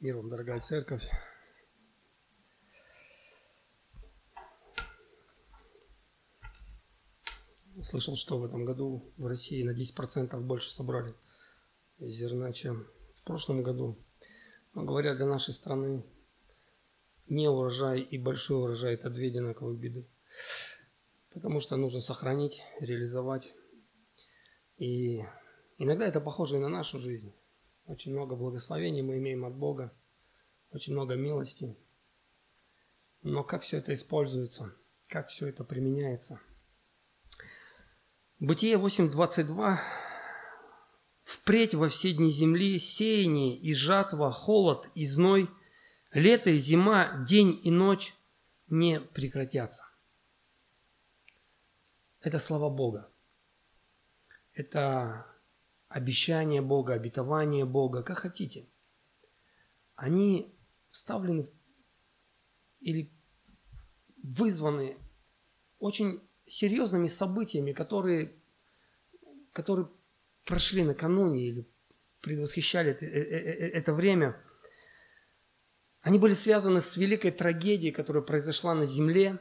Мир вам, дорогая церковь. Слышал, что в этом году в России на 10% больше собрали зерна, чем в прошлом году. Но говорят, для нашей страны не урожай и большой урожай – это две одинаковые беды. Потому что нужно сохранить, реализовать. И иногда это похоже и на нашу жизнь. Очень много благословений мы имеем от Бога, очень много милости. Но как все это используется, как все это применяется? Бытие 8.22 «Впредь во все дни земли сеяние и жатва, холод и зной, лето и зима, день и ночь не прекратятся». Это слова Бога. Это обещание Бога, обетование Бога, как хотите, они вставлены или вызваны очень серьезными событиями, которые, которые прошли накануне или предвосхищали это, это, э, э, это время. Они были связаны с великой трагедией, которая произошла на земле,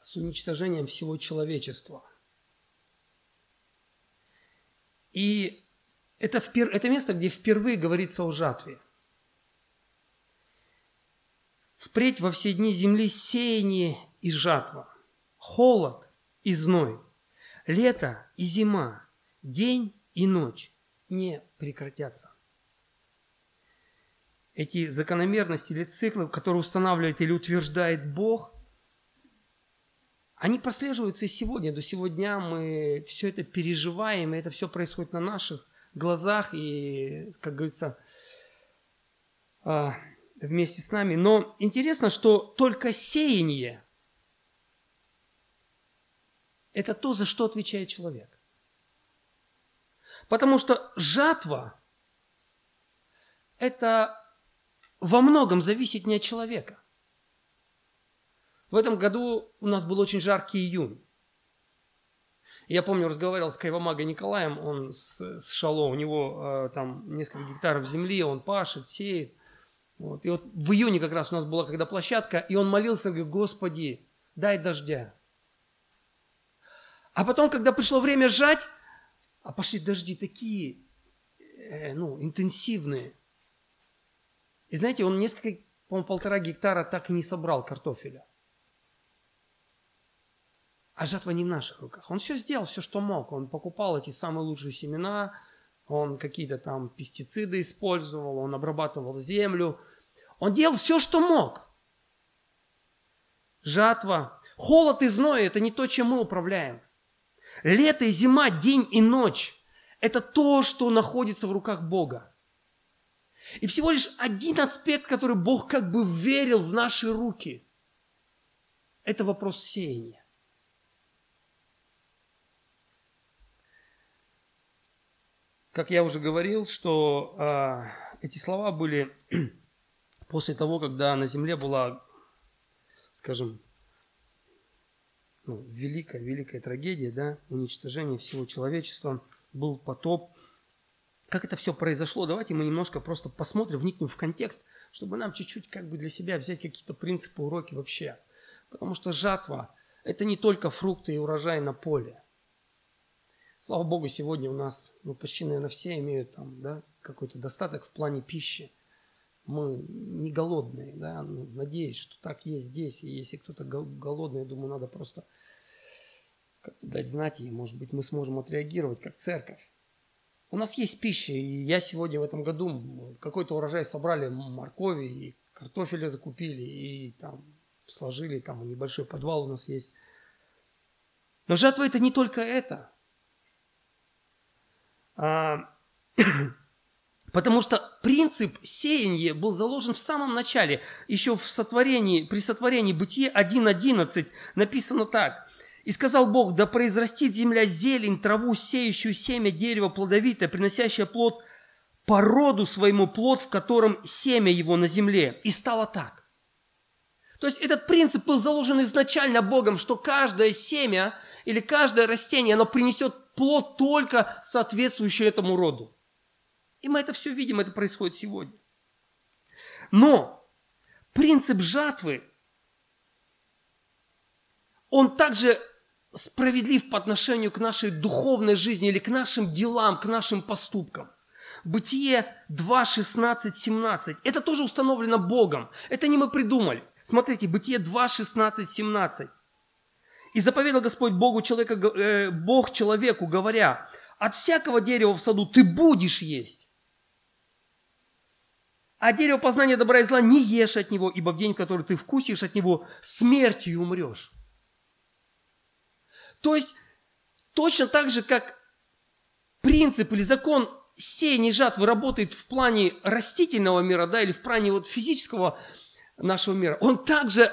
с уничтожением всего человечества – и это, впер... это место, где впервые говорится о жатве. Впредь во все дни земли сеяние и жатва, холод и зной, лето и зима, день и ночь не прекратятся. Эти закономерности или циклы, которые устанавливает или утверждает Бог, они прослеживаются и сегодня. До сегодня мы все это переживаем, и это все происходит на наших глазах и, как говорится, а, вместе с нами. Но интересно, что только сеяние – это то, за что отвечает человек. Потому что жатва – это во многом зависит не от человека. В этом году у нас был очень жаркий июнь. Я помню, разговаривал с Кайвамагой Николаем, он с, с Шало, у него э, там несколько гектаров земли, он пашет, сеет. Вот. И вот в июне как раз у нас была когда площадка, и он молился, говорит, Господи, дай дождя. А потом, когда пришло время жать, а пошли дожди такие, э, ну, интенсивные. И знаете, он несколько, по-моему, полтора гектара так и не собрал картофеля. А жатва не в наших руках. Он все сделал, все, что мог. Он покупал эти самые лучшие семена, он какие-то там пестициды использовал, он обрабатывал землю. Он делал все, что мог. Жатва. Холод и зной – это не то, чем мы управляем. Лето и зима, день и ночь – это то, что находится в руках Бога. И всего лишь один аспект, который Бог как бы верил в наши руки – это вопрос сеяния. Как я уже говорил, что э, эти слова были после того, когда на земле была, скажем, ну, великая, великая трагедия, да, уничтожение всего человечества, был потоп. Как это все произошло, давайте мы немножко просто посмотрим, вникнем в контекст, чтобы нам чуть-чуть как бы для себя взять какие-то принципы, уроки вообще. Потому что жатва – это не только фрукты и урожай на поле. Слава Богу, сегодня у нас ну, почти, наверное, все имеют там, да, какой-то достаток в плане пищи. Мы не голодные, да, ну, надеюсь, что так есть здесь. И если кто-то голодный, думаю, надо просто как-то дать знать, и, может быть, мы сможем отреагировать как церковь. У нас есть пища, и я сегодня в этом году какой-то урожай собрали моркови, и картофеля закупили, и там сложили, там небольшой подвал у нас есть. Но жатва это не только это – а, потому что принцип сеяния был заложен в самом начале. Еще в сотворении, при сотворении Бытие 1.11 написано так. «И сказал Бог, да произрастит земля зелень, траву, сеющую семя, дерево плодовитое, приносящее плод по роду своему плод, в котором семя его на земле». И стало так. То есть этот принцип был заложен изначально Богом, что каждое семя или каждое растение, оно принесет плод только соответствующий этому роду. И мы это все видим, это происходит сегодня. Но принцип жатвы, он также справедлив по отношению к нашей духовной жизни или к нашим делам, к нашим поступкам. Бытие 2, 16, 17. Это тоже установлено Богом. Это не мы придумали. Смотрите, Бытие 2, 16, 17. «И заповедал Господь Богу человека, э, Бог человеку, говоря, от всякого дерева в саду ты будешь есть, а дерево познания добра и зла не ешь от него, ибо в день, который ты вкусишь от него, смертью умрешь». То есть, точно так же, как принцип или закон сеяния жатвы работает в плане растительного мира, да, или в плане вот физического нашего мира, он также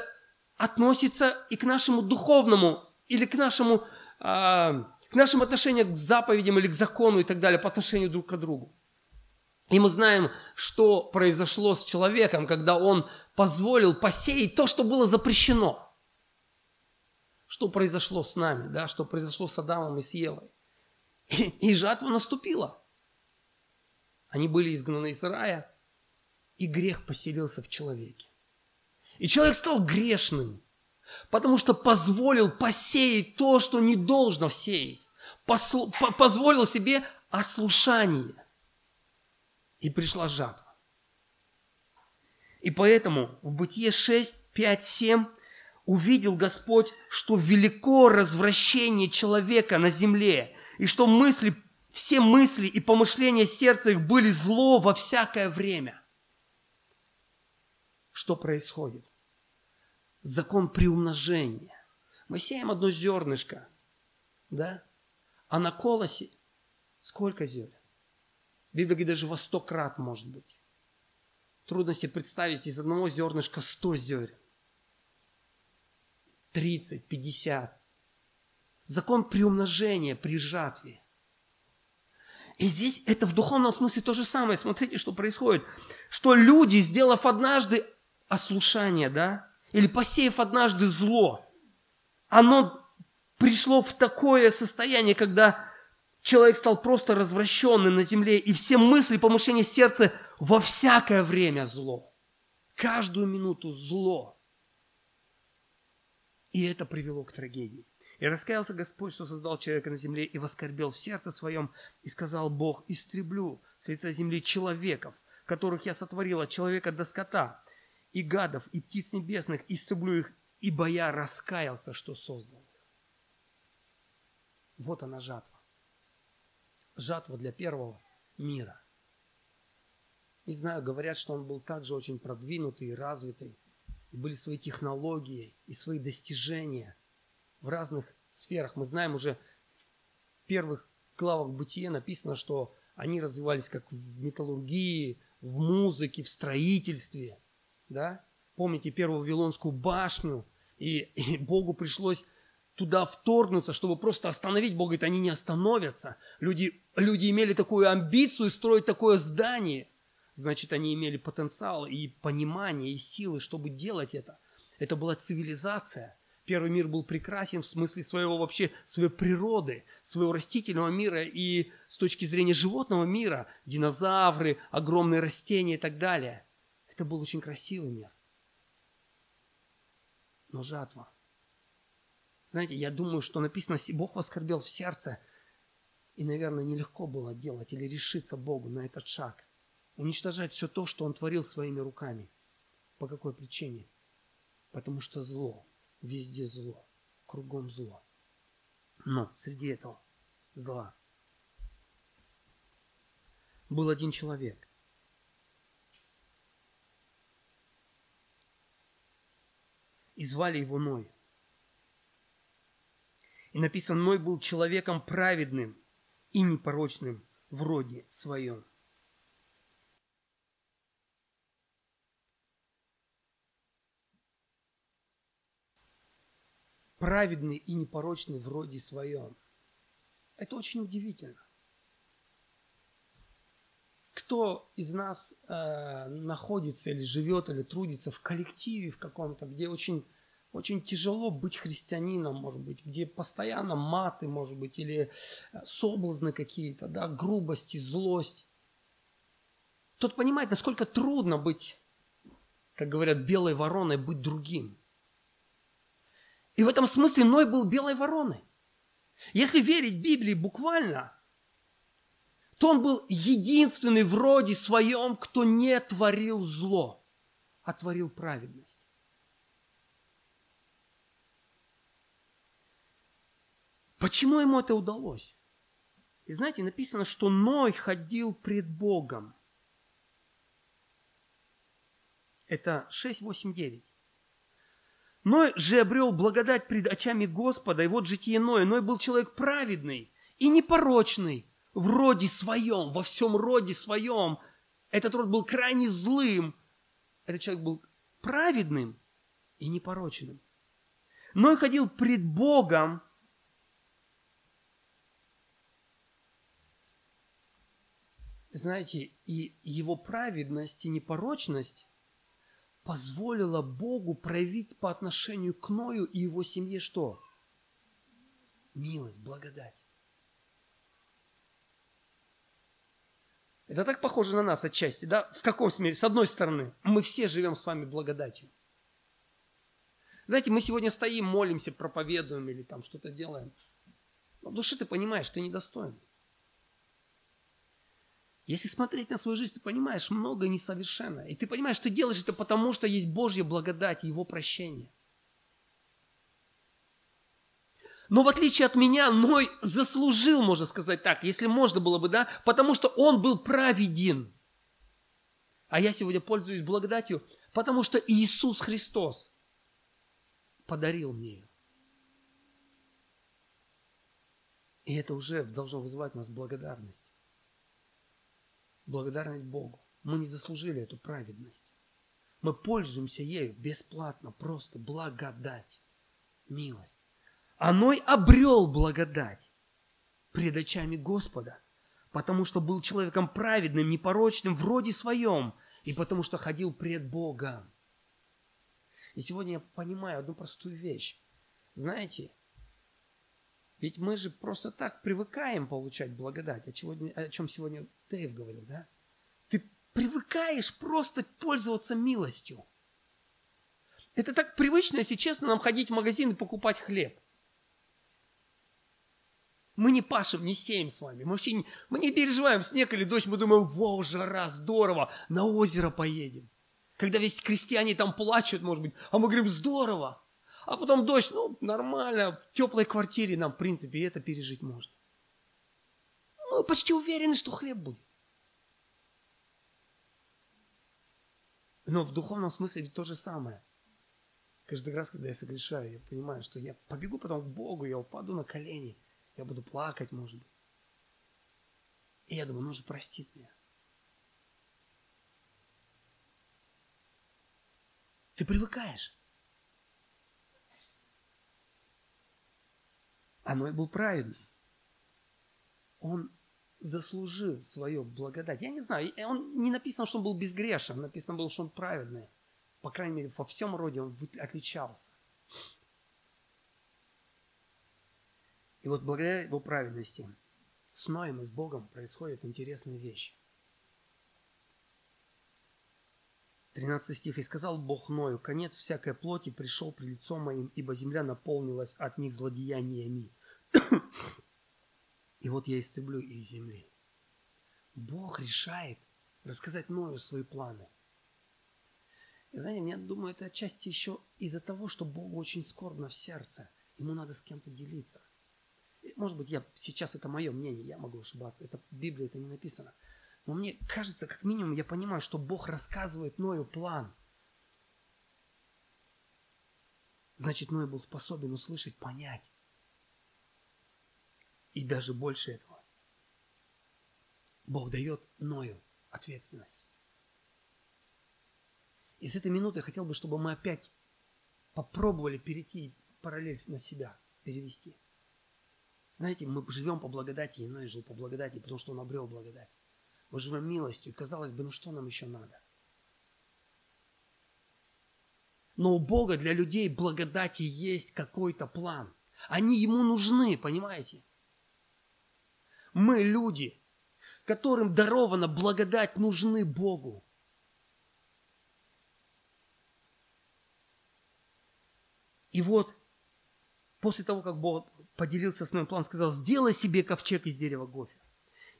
относится и к нашему духовному, или к нашему, э, к нашим отношениям к заповедям или к закону и так далее, по отношению друг к другу. И мы знаем, что произошло с человеком, когда он позволил посеять то, что было запрещено. Что произошло с нами, да, что произошло с Адамом и с Евой. И, и жатва наступила. Они были изгнаны из рая, и грех поселился в человеке. И человек стал грешным, потому что позволил посеять то, что не должно сеять. Послу, по, позволил себе ослушание. И пришла жатва. И поэтому в Бытие 6, 5, 7 увидел Господь, что велико развращение человека на земле, и что мысли все мысли и помышления сердца их были зло во всякое время. Что происходит? Закон приумножения. Мы сеем одно зернышко, да? А на колосе сколько зерен? Библия говорит, даже во сто крат может быть. Трудно себе представить из одного зернышка сто зерен. Тридцать, пятьдесят. Закон приумножения при жатве. И здесь это в духовном смысле то же самое. Смотрите, что происходит. Что люди, сделав однажды ослушание, да, или посеяв однажды зло, оно пришло в такое состояние, когда человек стал просто развращенным на земле, и все мысли, помышления сердца во всякое время зло. Каждую минуту зло. И это привело к трагедии. И раскаялся Господь, что создал человека на земле, и воскорбел в сердце своем, и сказал Бог, истреблю с лица земли человеков, которых я сотворил от человека до скота, и гадов, и птиц небесных, истреблю их, ибо я раскаялся, что создал их. Вот она жатва. Жатва для первого мира. Не знаю, говорят, что он был также очень продвинутый и развитый. И были свои технологии и свои достижения – в разных сферах. Мы знаем уже в первых главах Бытия написано, что они развивались как в металлургии, в музыке, в строительстве. Да? Помните первую Вавилонскую башню? И, и Богу пришлось туда вторгнуться, чтобы просто остановить. Бог говорит, они не остановятся. Люди, люди имели такую амбицию строить такое здание. Значит, они имели потенциал и понимание, и силы, чтобы делать это. Это была цивилизация – Первый мир был прекрасен в смысле своего вообще, своей природы, своего растительного мира и с точки зрения животного мира, динозавры, огромные растения и так далее. Это был очень красивый мир. Но жатва. Знаете, я думаю, что написано, Бог воскорбел в сердце, и, наверное, нелегко было делать или решиться Богу на этот шаг. Уничтожать все то, что Он творил своими руками. По какой причине? Потому что зло везде зло, кругом зло. Но среди этого зла был один человек. И звали его Ной. И написано, Ной был человеком праведным и непорочным в роде своем. праведный и непорочный в роде своем. Это очень удивительно. Кто из нас э, находится или живет или трудится в коллективе в каком-то, где очень, очень тяжело быть христианином, может быть, где постоянно маты, может быть, или э, соблазны какие-то, да, грубости, злость, тот понимает, насколько трудно быть как говорят, белой вороной быть другим. И в этом смысле Ной был белой вороной. Если верить Библии буквально, то он был единственный в роде своем, кто не творил зло, а творил праведность. Почему ему это удалось? И знаете, написано, что Ной ходил пред Богом. Это 6, 8, 9. Ной же обрел благодать пред очами Господа, и вот житие Ноя. Ной был человек праведный и непорочный в роде своем, во всем роде своем. Этот род был крайне злым. Этот человек был праведным и непорочным. Ной ходил пред Богом, знаете, и его праведность и непорочность позволила Богу проявить по отношению к Ною и его семье что? Милость, благодать. Это так похоже на нас отчасти, да? В каком смысле? С одной стороны, мы все живем с вами благодатью. Знаете, мы сегодня стоим, молимся, проповедуем или там что-то делаем. Но в душе ты понимаешь, ты недостоин. Если смотреть на свою жизнь, ты понимаешь, многое несовершенно. И ты понимаешь, ты делаешь это потому, что есть Божья благодать и Его прощение. Но в отличие от меня, Ной заслужил, можно сказать так, если можно было бы, да, потому что он был праведен. А я сегодня пользуюсь благодатью, потому что Иисус Христос подарил мне ее. И это уже должно вызывать нас благодарность благодарность Богу. Мы не заслужили эту праведность. Мы пользуемся ею бесплатно, просто благодать, милость. Оной обрел благодать пред очами Господа, потому что был человеком праведным, непорочным, вроде своем, и потому что ходил пред Богом. И сегодня я понимаю одну простую вещь. Знаете, ведь мы же просто так привыкаем получать благодать, о, чего, о чем сегодня Дэйв говорил, да? Ты привыкаешь просто пользоваться милостью. Это так привычно, если честно, нам ходить в магазин и покупать хлеб. Мы не пашем, не сеем с вами. Мы вообще не, мы не переживаем снег или дождь. Мы думаем, вау, жара, здорово, на озеро поедем. Когда весь крестьяне там плачут, может быть, а мы говорим, здорово. А потом дождь, ну, нормально, в теплой квартире нам, в принципе, это пережить можно. Мы почти уверены, что хлеб будет. Но в духовном смысле ведь то же самое. Каждый раз, когда я согрешаю, я понимаю, что я побегу потом к Богу, я упаду на колени, я буду плакать, может быть. И я думаю, ну же простит меня. Ты привыкаешь. Оно и был праведный. Он заслужил свою благодать. Я не знаю, он не написано, что он был безгрешен, написано было, что он праведный. По крайней мере, во всем роде он отличался. И вот благодаря его праведности с Ноем и с Богом происходит интересная вещь. 13 стих. «И сказал Бог Ною, конец всякой плоти пришел при лицом моим, ибо земля наполнилась от них злодеяниями. И вот я истреблю их земли. Бог решает рассказать Ною свои планы. И знаете, я думаю, это отчасти еще из-за того, что Богу очень скорбно в сердце. Ему надо с кем-то делиться. Может быть, я сейчас это мое мнение, я могу ошибаться. Это в Библии это не написано. Но мне кажется, как минимум, я понимаю, что Бог рассказывает Ною план. Значит, Ной был способен услышать, понять. И даже больше этого. Бог дает Ною ответственность. И с этой минуты я хотел бы, чтобы мы опять попробовали перейти параллель на себя, перевести. Знаете, мы живем по благодати, и Ной жил по благодати, потому что он обрел благодать. Живем милостью, и казалось бы, ну что нам еще надо? Но у Бога для людей благодати есть какой-то план. Они ему нужны, понимаете? Мы люди, которым дарована благодать, нужны Богу. И вот, после того, как Бог поделился с нами план, сказал, сделай себе ковчег из дерева Гофи.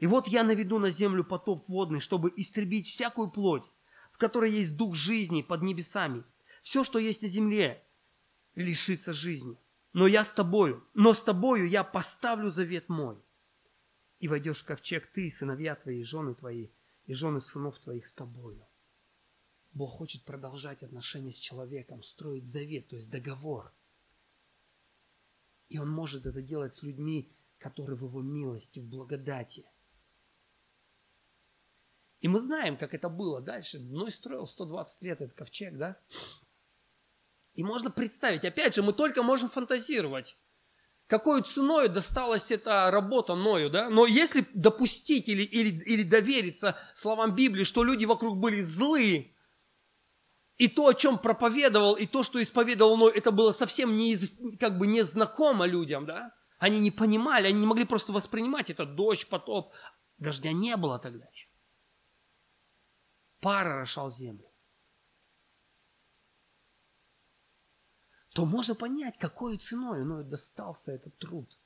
И вот я наведу на землю потоп водный, чтобы истребить всякую плоть, в которой есть дух жизни под небесами. Все, что есть на земле, лишится жизни. Но я с тобою, но с тобою я поставлю завет мой. И войдешь в ковчег ты, сыновья твои, жены твои, и жены сынов твоих с тобою. Бог хочет продолжать отношения с человеком, строить завет, то есть договор. И Он может это делать с людьми, которые в Его милости, в благодати – и мы знаем, как это было дальше. Ной строил 120 лет этот ковчег, да? И можно представить, опять же, мы только можем фантазировать, какой ценой досталась эта работа Ною, да? Но если допустить или, или, или довериться словам Библии, что люди вокруг были злые, и то, о чем проповедовал, и то, что исповедовал Ной, это было совсем не, как бы не знакомо людям, да? Они не понимали, они не могли просто воспринимать это дождь, потоп. Дождя не было тогда еще пар орошал землю, то можно понять, какой ценой Ною достался этот труд.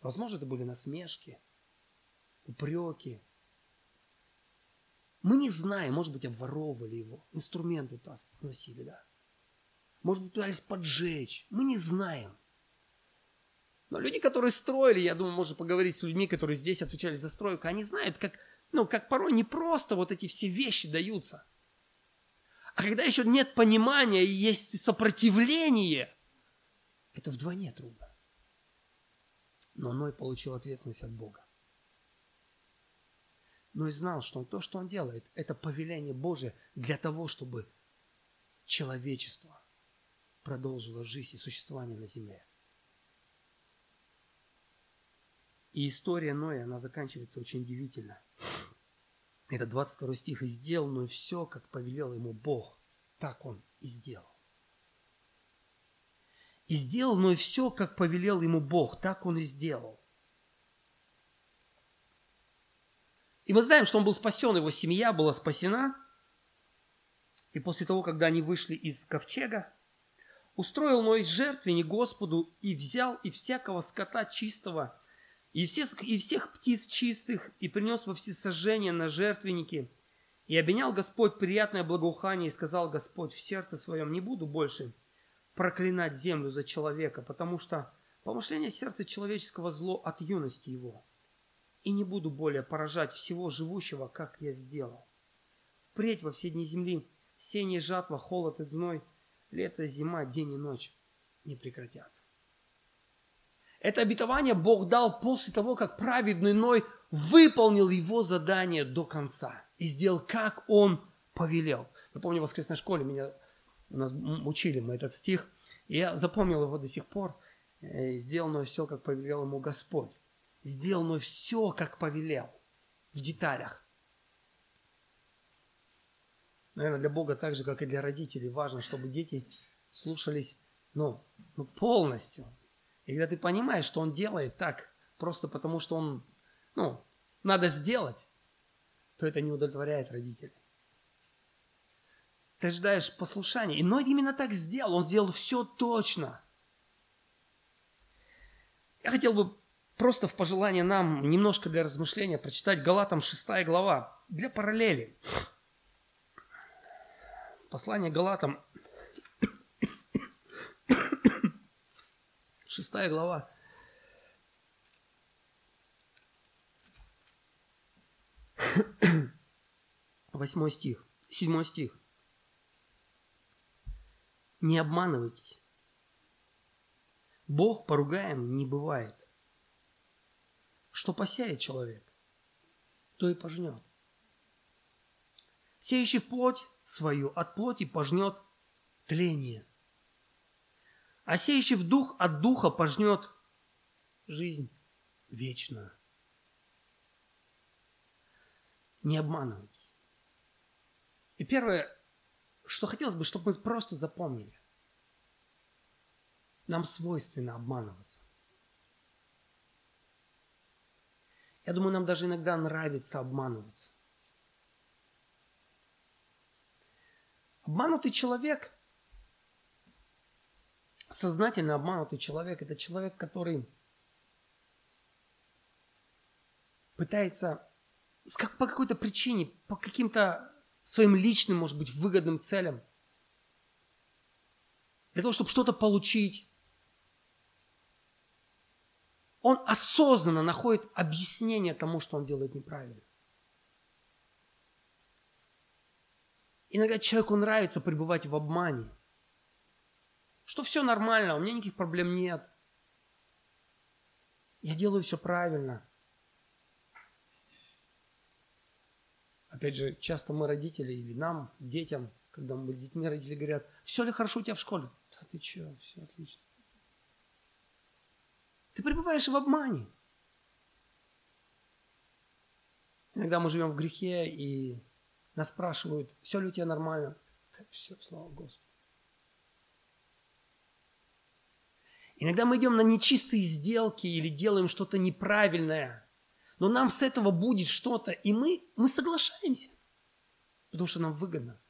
Возможно, это были насмешки, упреки. Мы не знаем, может быть, обворовывали его, инструмент носили, да. Может быть, пытались поджечь. Мы не знаем. Но люди, которые строили, я думаю, можно поговорить с людьми, которые здесь отвечали за стройку, они знают, как ну, как порой не просто вот эти все вещи даются. А когда еще нет понимания и есть сопротивление, это вдвойне трудно. Но Ной получил ответственность от Бога. Ной знал, что то, что он делает, это повеление Божие для того, чтобы человечество продолжило жизнь и существование на земле. И история Ноя, она заканчивается очень удивительно. Это 22 стих. «И сделал Ной все, как повелел ему Бог, так он и сделал». И сделал Ной все, как повелел ему Бог, так он и сделал. И мы знаем, что он был спасен, его семья была спасена. И после того, когда они вышли из ковчега, устроил Ной жертвенник Господу и взял и всякого скота чистого – и всех, и всех птиц чистых, и принес во всесожжение на жертвенники. И обменял Господь приятное благоухание, и сказал Господь в сердце своем, не буду больше проклинать землю за человека, потому что помышление сердца человеческого зло от юности его. И не буду более поражать всего живущего, как я сделал. Впредь во все дни земли сение, жатва, холод и зной, лето, зима, день и ночь не прекратятся. Это обетование Бог дал после того, как праведный Ной выполнил его задание до конца и сделал, как он повелел. Я помню, в воскресной школе меня, у нас учили мы этот стих, и я запомнил его до сих пор. Э, сделал Ной все, как повелел ему Господь. Сделал Ной все, как повелел, в деталях. Наверное, для Бога так же, как и для родителей, важно, чтобы дети слушались ну, ну полностью, и когда ты понимаешь, что он делает так, просто потому что он, ну, надо сделать, то это не удовлетворяет родителей. Ты ждаешь послушания. И Ной именно так сделал. Он сделал все точно. Я хотел бы просто в пожелание нам немножко для размышления прочитать Галатам 6 глава для параллели. Послание Галатам Шестая глава. Восьмой стих. Седьмой стих. Не обманывайтесь. Бог поругаем не бывает. Что посеет человек, то и пожнет. Сеющий в плоть свою от плоти пожнет тление – а сеющий в дух от духа пожнет жизнь вечную. Не обманывайтесь. И первое, что хотелось бы, чтобы мы просто запомнили. Нам свойственно обманываться. Я думаю, нам даже иногда нравится обманываться. Обманутый человек – сознательно обманутый человек – это человек, который пытается по какой-то причине, по каким-то своим личным, может быть, выгодным целям, для того, чтобы что-то получить, он осознанно находит объяснение тому, что он делает неправильно. Иногда человеку нравится пребывать в обмане, что все нормально, у меня никаких проблем нет. Я делаю все правильно. Опять же, часто мы родители или нам, детям, когда мы были детьми, родители говорят, все ли хорошо у тебя в школе? Да ты что, все отлично. Ты пребываешь в обмане. Иногда мы живем в грехе, и нас спрашивают, все ли у тебя нормально? Да все, слава Господу. Иногда мы идем на нечистые сделки или делаем что-то неправильное – но нам с этого будет что-то, и мы, мы соглашаемся, потому что нам выгодно.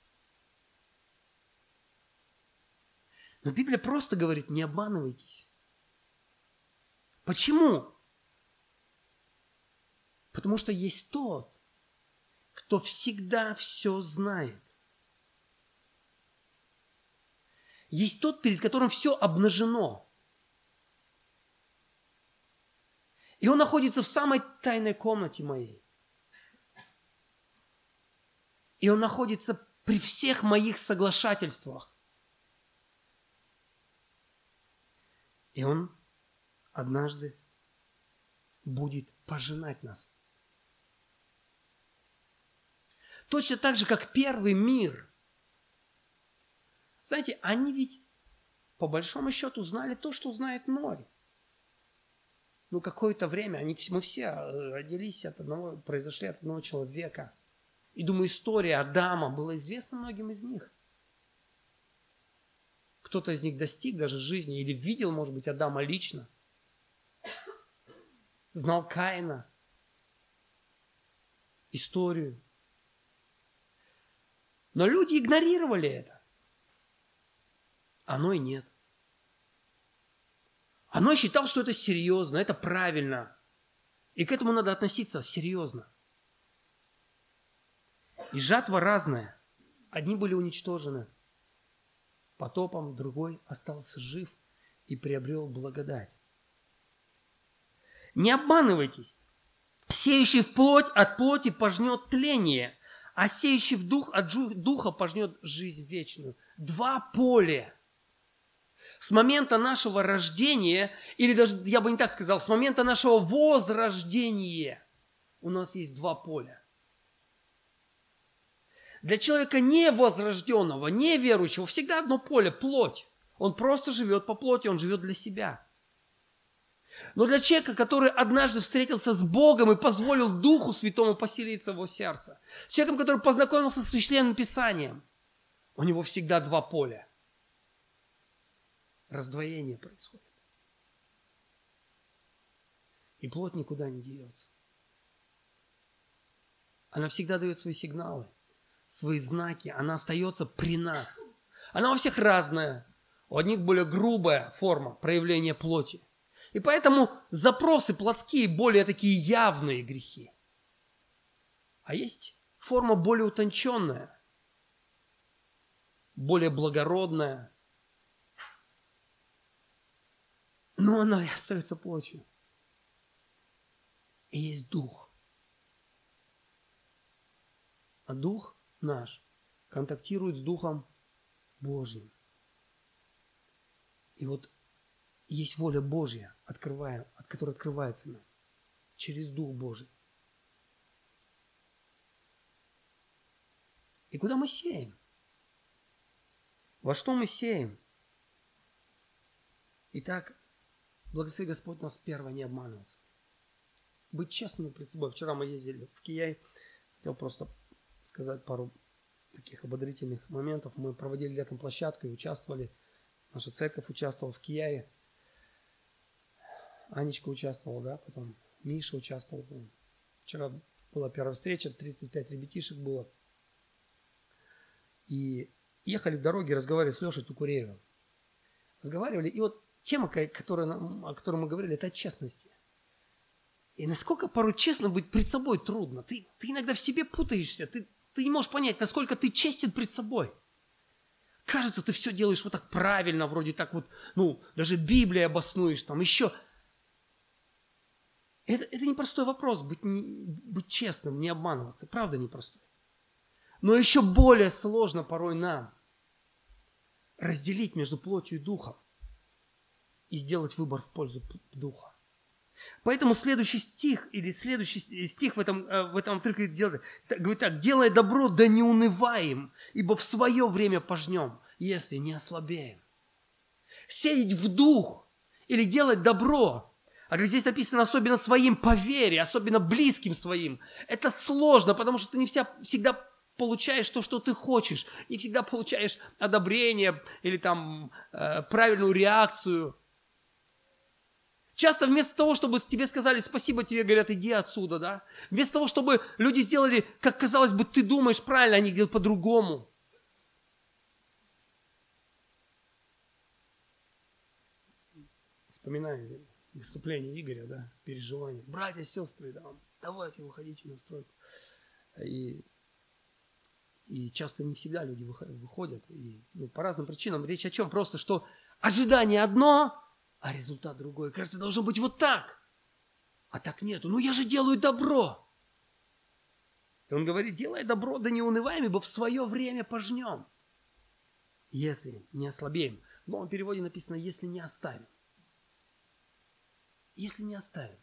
Но Библия просто говорит, не обманывайтесь. Почему? Потому что есть тот, кто всегда все знает. Есть тот, перед которым все обнажено – И он находится в самой тайной комнате моей. И он находится при всех моих соглашательствах. И он однажды будет пожинать нас. Точно так же, как первый мир. Знаете, они ведь по большому счету знали то, что знает Ной ну, какое-то время, они, мы все э, родились от одного, произошли от одного человека. И думаю, история Адама была известна многим из них. Кто-то из них достиг даже жизни или видел, может быть, Адама лично. Знал Каина. Историю. Но люди игнорировали это. Оно и нет. Оно считал, что это серьезно, это правильно. И к этому надо относиться серьезно. И жатва разная. Одни были уничтожены потопом, другой остался жив и приобрел благодать. Не обманывайтесь. Сеющий в плоть от плоти пожнет тление, а сеющий в дух от духа пожнет жизнь вечную. Два поля – с момента нашего рождения, или даже, я бы не так сказал, с момента нашего возрождения у нас есть два поля. Для человека невозрожденного, неверующего, всегда одно поле – плоть. Он просто живет по плоти, он живет для себя. Но для человека, который однажды встретился с Богом и позволил Духу Святому поселиться в его сердце, с человеком, который познакомился с Священным Писанием, у него всегда два поля раздвоение происходит. И плоть никуда не деется. Она всегда дает свои сигналы, свои знаки. Она остается при нас. Она у всех разная. У одних более грубая форма проявления плоти. И поэтому запросы плотские более такие явные грехи. А есть форма более утонченная, более благородная, но она и остается плотью. И есть дух. А дух наш контактирует с духом Божьим. И вот есть воля Божья, открывая, от которой открывается нам через Дух Божий. И куда мы сеем? Во что мы сеем? Итак, Благослови Господь нас первое не обманываться. Быть честными перед собой. Вчера мы ездили в Кияй. Хотел просто сказать пару таких ободрительных моментов. Мы проводили летом площадку и участвовали. Наша церковь участвовала в Кияе. Анечка участвовала, да, потом Миша участвовал. Вчера была первая встреча, 35 ребятишек было. И ехали в дороге, разговаривали с Лешей Тукуреевым. разговаривали, и вот тема, которая, о которой мы говорили, это о честности. И насколько порой честно быть пред собой трудно. Ты, ты иногда в себе путаешься, ты, ты не можешь понять, насколько ты честен пред собой. Кажется, ты все делаешь вот так правильно, вроде так вот, ну, даже Библия обоснуешь, там еще. Это, это непростой вопрос, быть, быть честным, не обманываться. Правда непростой. Но еще более сложно порой нам разделить между плотью и духом и сделать выбор в пользу духа. Поэтому следующий стих, или следующий стих в этом, э, в этом отрывке делает, говорит так, «Делай добро, да не унываем, ибо в свое время пожнем, если не ослабеем». Сеять в дух или делать добро, а как здесь написано, особенно своим по вере, особенно близким своим, это сложно, потому что ты не вся, всегда получаешь то, что ты хочешь, не всегда получаешь одобрение или там э, правильную реакцию – Часто вместо того, чтобы тебе сказали спасибо, тебе говорят, иди отсюда, да? Вместо того, чтобы люди сделали, как казалось бы, ты думаешь правильно, они делают по-другому. Вспоминаю выступление Игоря, да, переживания. Братья, сестры, да, давайте выходите на стройку. И, и часто не всегда люди выходят. И, ну, по разным причинам. Речь о чем? Просто, что ожидание одно, а результат другой. Кажется, должно быть вот так. А так нету. Ну я же делаю добро. И он говорит, делай добро, да не унываем, ибо в свое время пожнем. Если не ослабеем. В новом переводе написано, если не оставим. Если не оставим.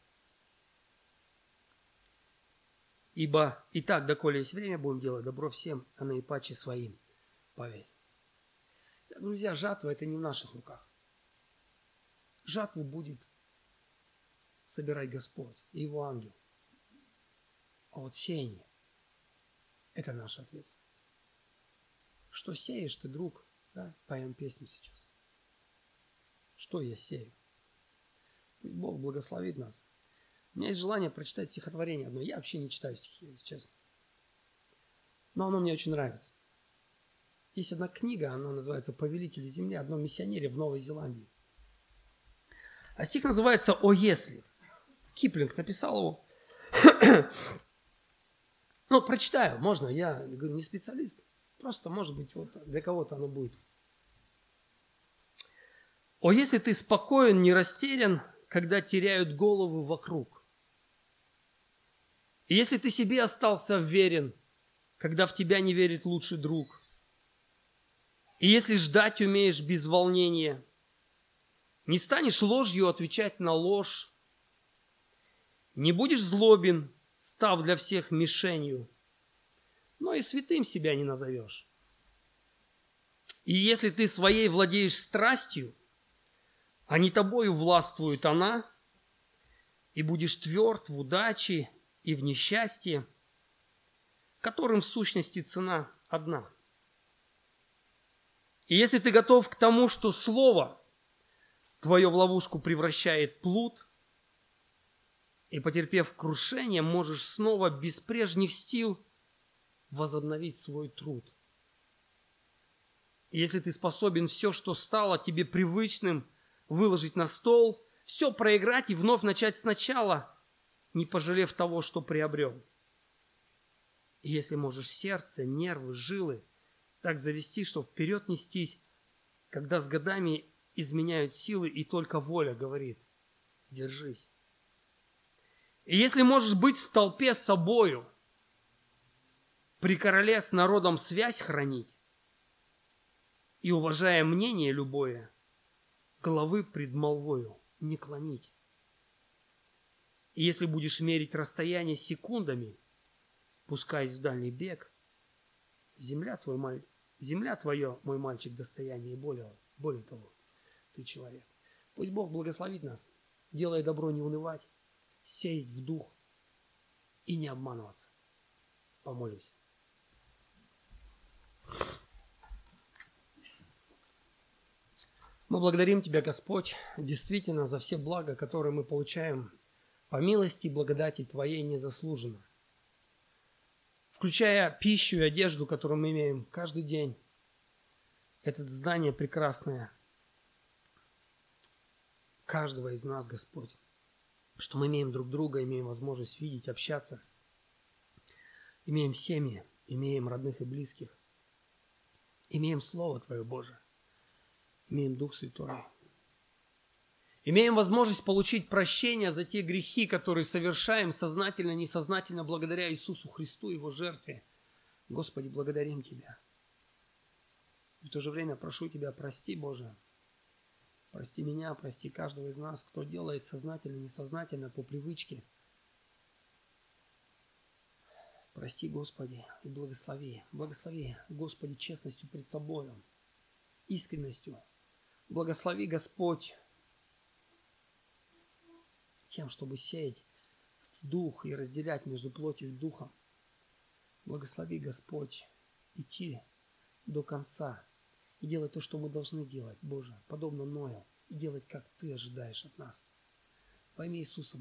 Ибо и так, доколе есть время, будем делать добро всем, а наипаче своим. Поверь. Друзья, жатва это не в наших руках жатву будет собирать Господь и Его ангел. А вот сеяние – это наша ответственность. Что сеешь ты, друг? Да? Поем песню сейчас. Что я сею? Пусть Бог благословит нас. У меня есть желание прочитать стихотворение одно. Я вообще не читаю стихи, если честно. Но оно мне очень нравится. Есть одна книга, она называется «Повелители земли», одно миссионере в Новой Зеландии. А стих называется «О если». Киплинг написал его. ну, прочитаю, можно, я не специалист. Просто, может быть, вот для кого-то оно будет. О, если ты спокоен, не растерян, когда теряют головы вокруг. И если ты себе остался верен, когда в тебя не верит лучший друг. И если ждать умеешь без волнения – не станешь ложью отвечать на ложь. Не будешь злобен, став для всех мишенью. Но и святым себя не назовешь. И если ты своей владеешь страстью, а не тобою властвует она, и будешь тверд в удаче и в несчастье, которым в сущности цена одна. И если ты готов к тому, что слово – твою в ловушку превращает плут, и, потерпев крушение, можешь снова без прежних сил возобновить свой труд. Если ты способен все, что стало тебе привычным, выложить на стол, все проиграть и вновь начать сначала, не пожалев того, что приобрел. И если можешь сердце, нервы, жилы так завести, что вперед нестись, когда с годами изменяют силы, и только воля говорит, держись. И если можешь быть в толпе с собою, при короле с народом связь хранить, и, уважая мнение любое, головы пред молвою не клонить. И если будешь мерить расстояние секундами, пускаясь в дальний бег, земля, твой земля твое, мой мальчик, достояние и более, более того ты человек. Пусть Бог благословит нас, делая добро не унывать, сеять в дух и не обманываться. Помолимся. Мы благодарим Тебя, Господь, действительно за все блага, которые мы получаем по милости и благодати Твоей незаслуженно. Включая пищу и одежду, которую мы имеем каждый день. Это здание прекрасное – каждого из нас, Господь, что мы имеем друг друга, имеем возможность видеть, общаться, имеем семьи, имеем родных и близких, имеем Слово Твое, Боже, имеем Дух Святой, имеем возможность получить прощение за те грехи, которые совершаем сознательно, несознательно, благодаря Иисусу Христу, Его жертве. Господи, благодарим Тебя. И в то же время прошу Тебя, прости, Боже, прости меня, прости каждого из нас, кто делает сознательно, несознательно, по привычке. Прости, Господи, и благослови. Благослови, Господи, честностью пред собою, искренностью. Благослови, Господь, тем, чтобы сеять в дух и разделять между плотью и духом. Благослови, Господь, идти до конца и делать то, что мы должны делать, Боже, подобно Ною, и делать, как Ты ожидаешь от нас. Во имя Иисуса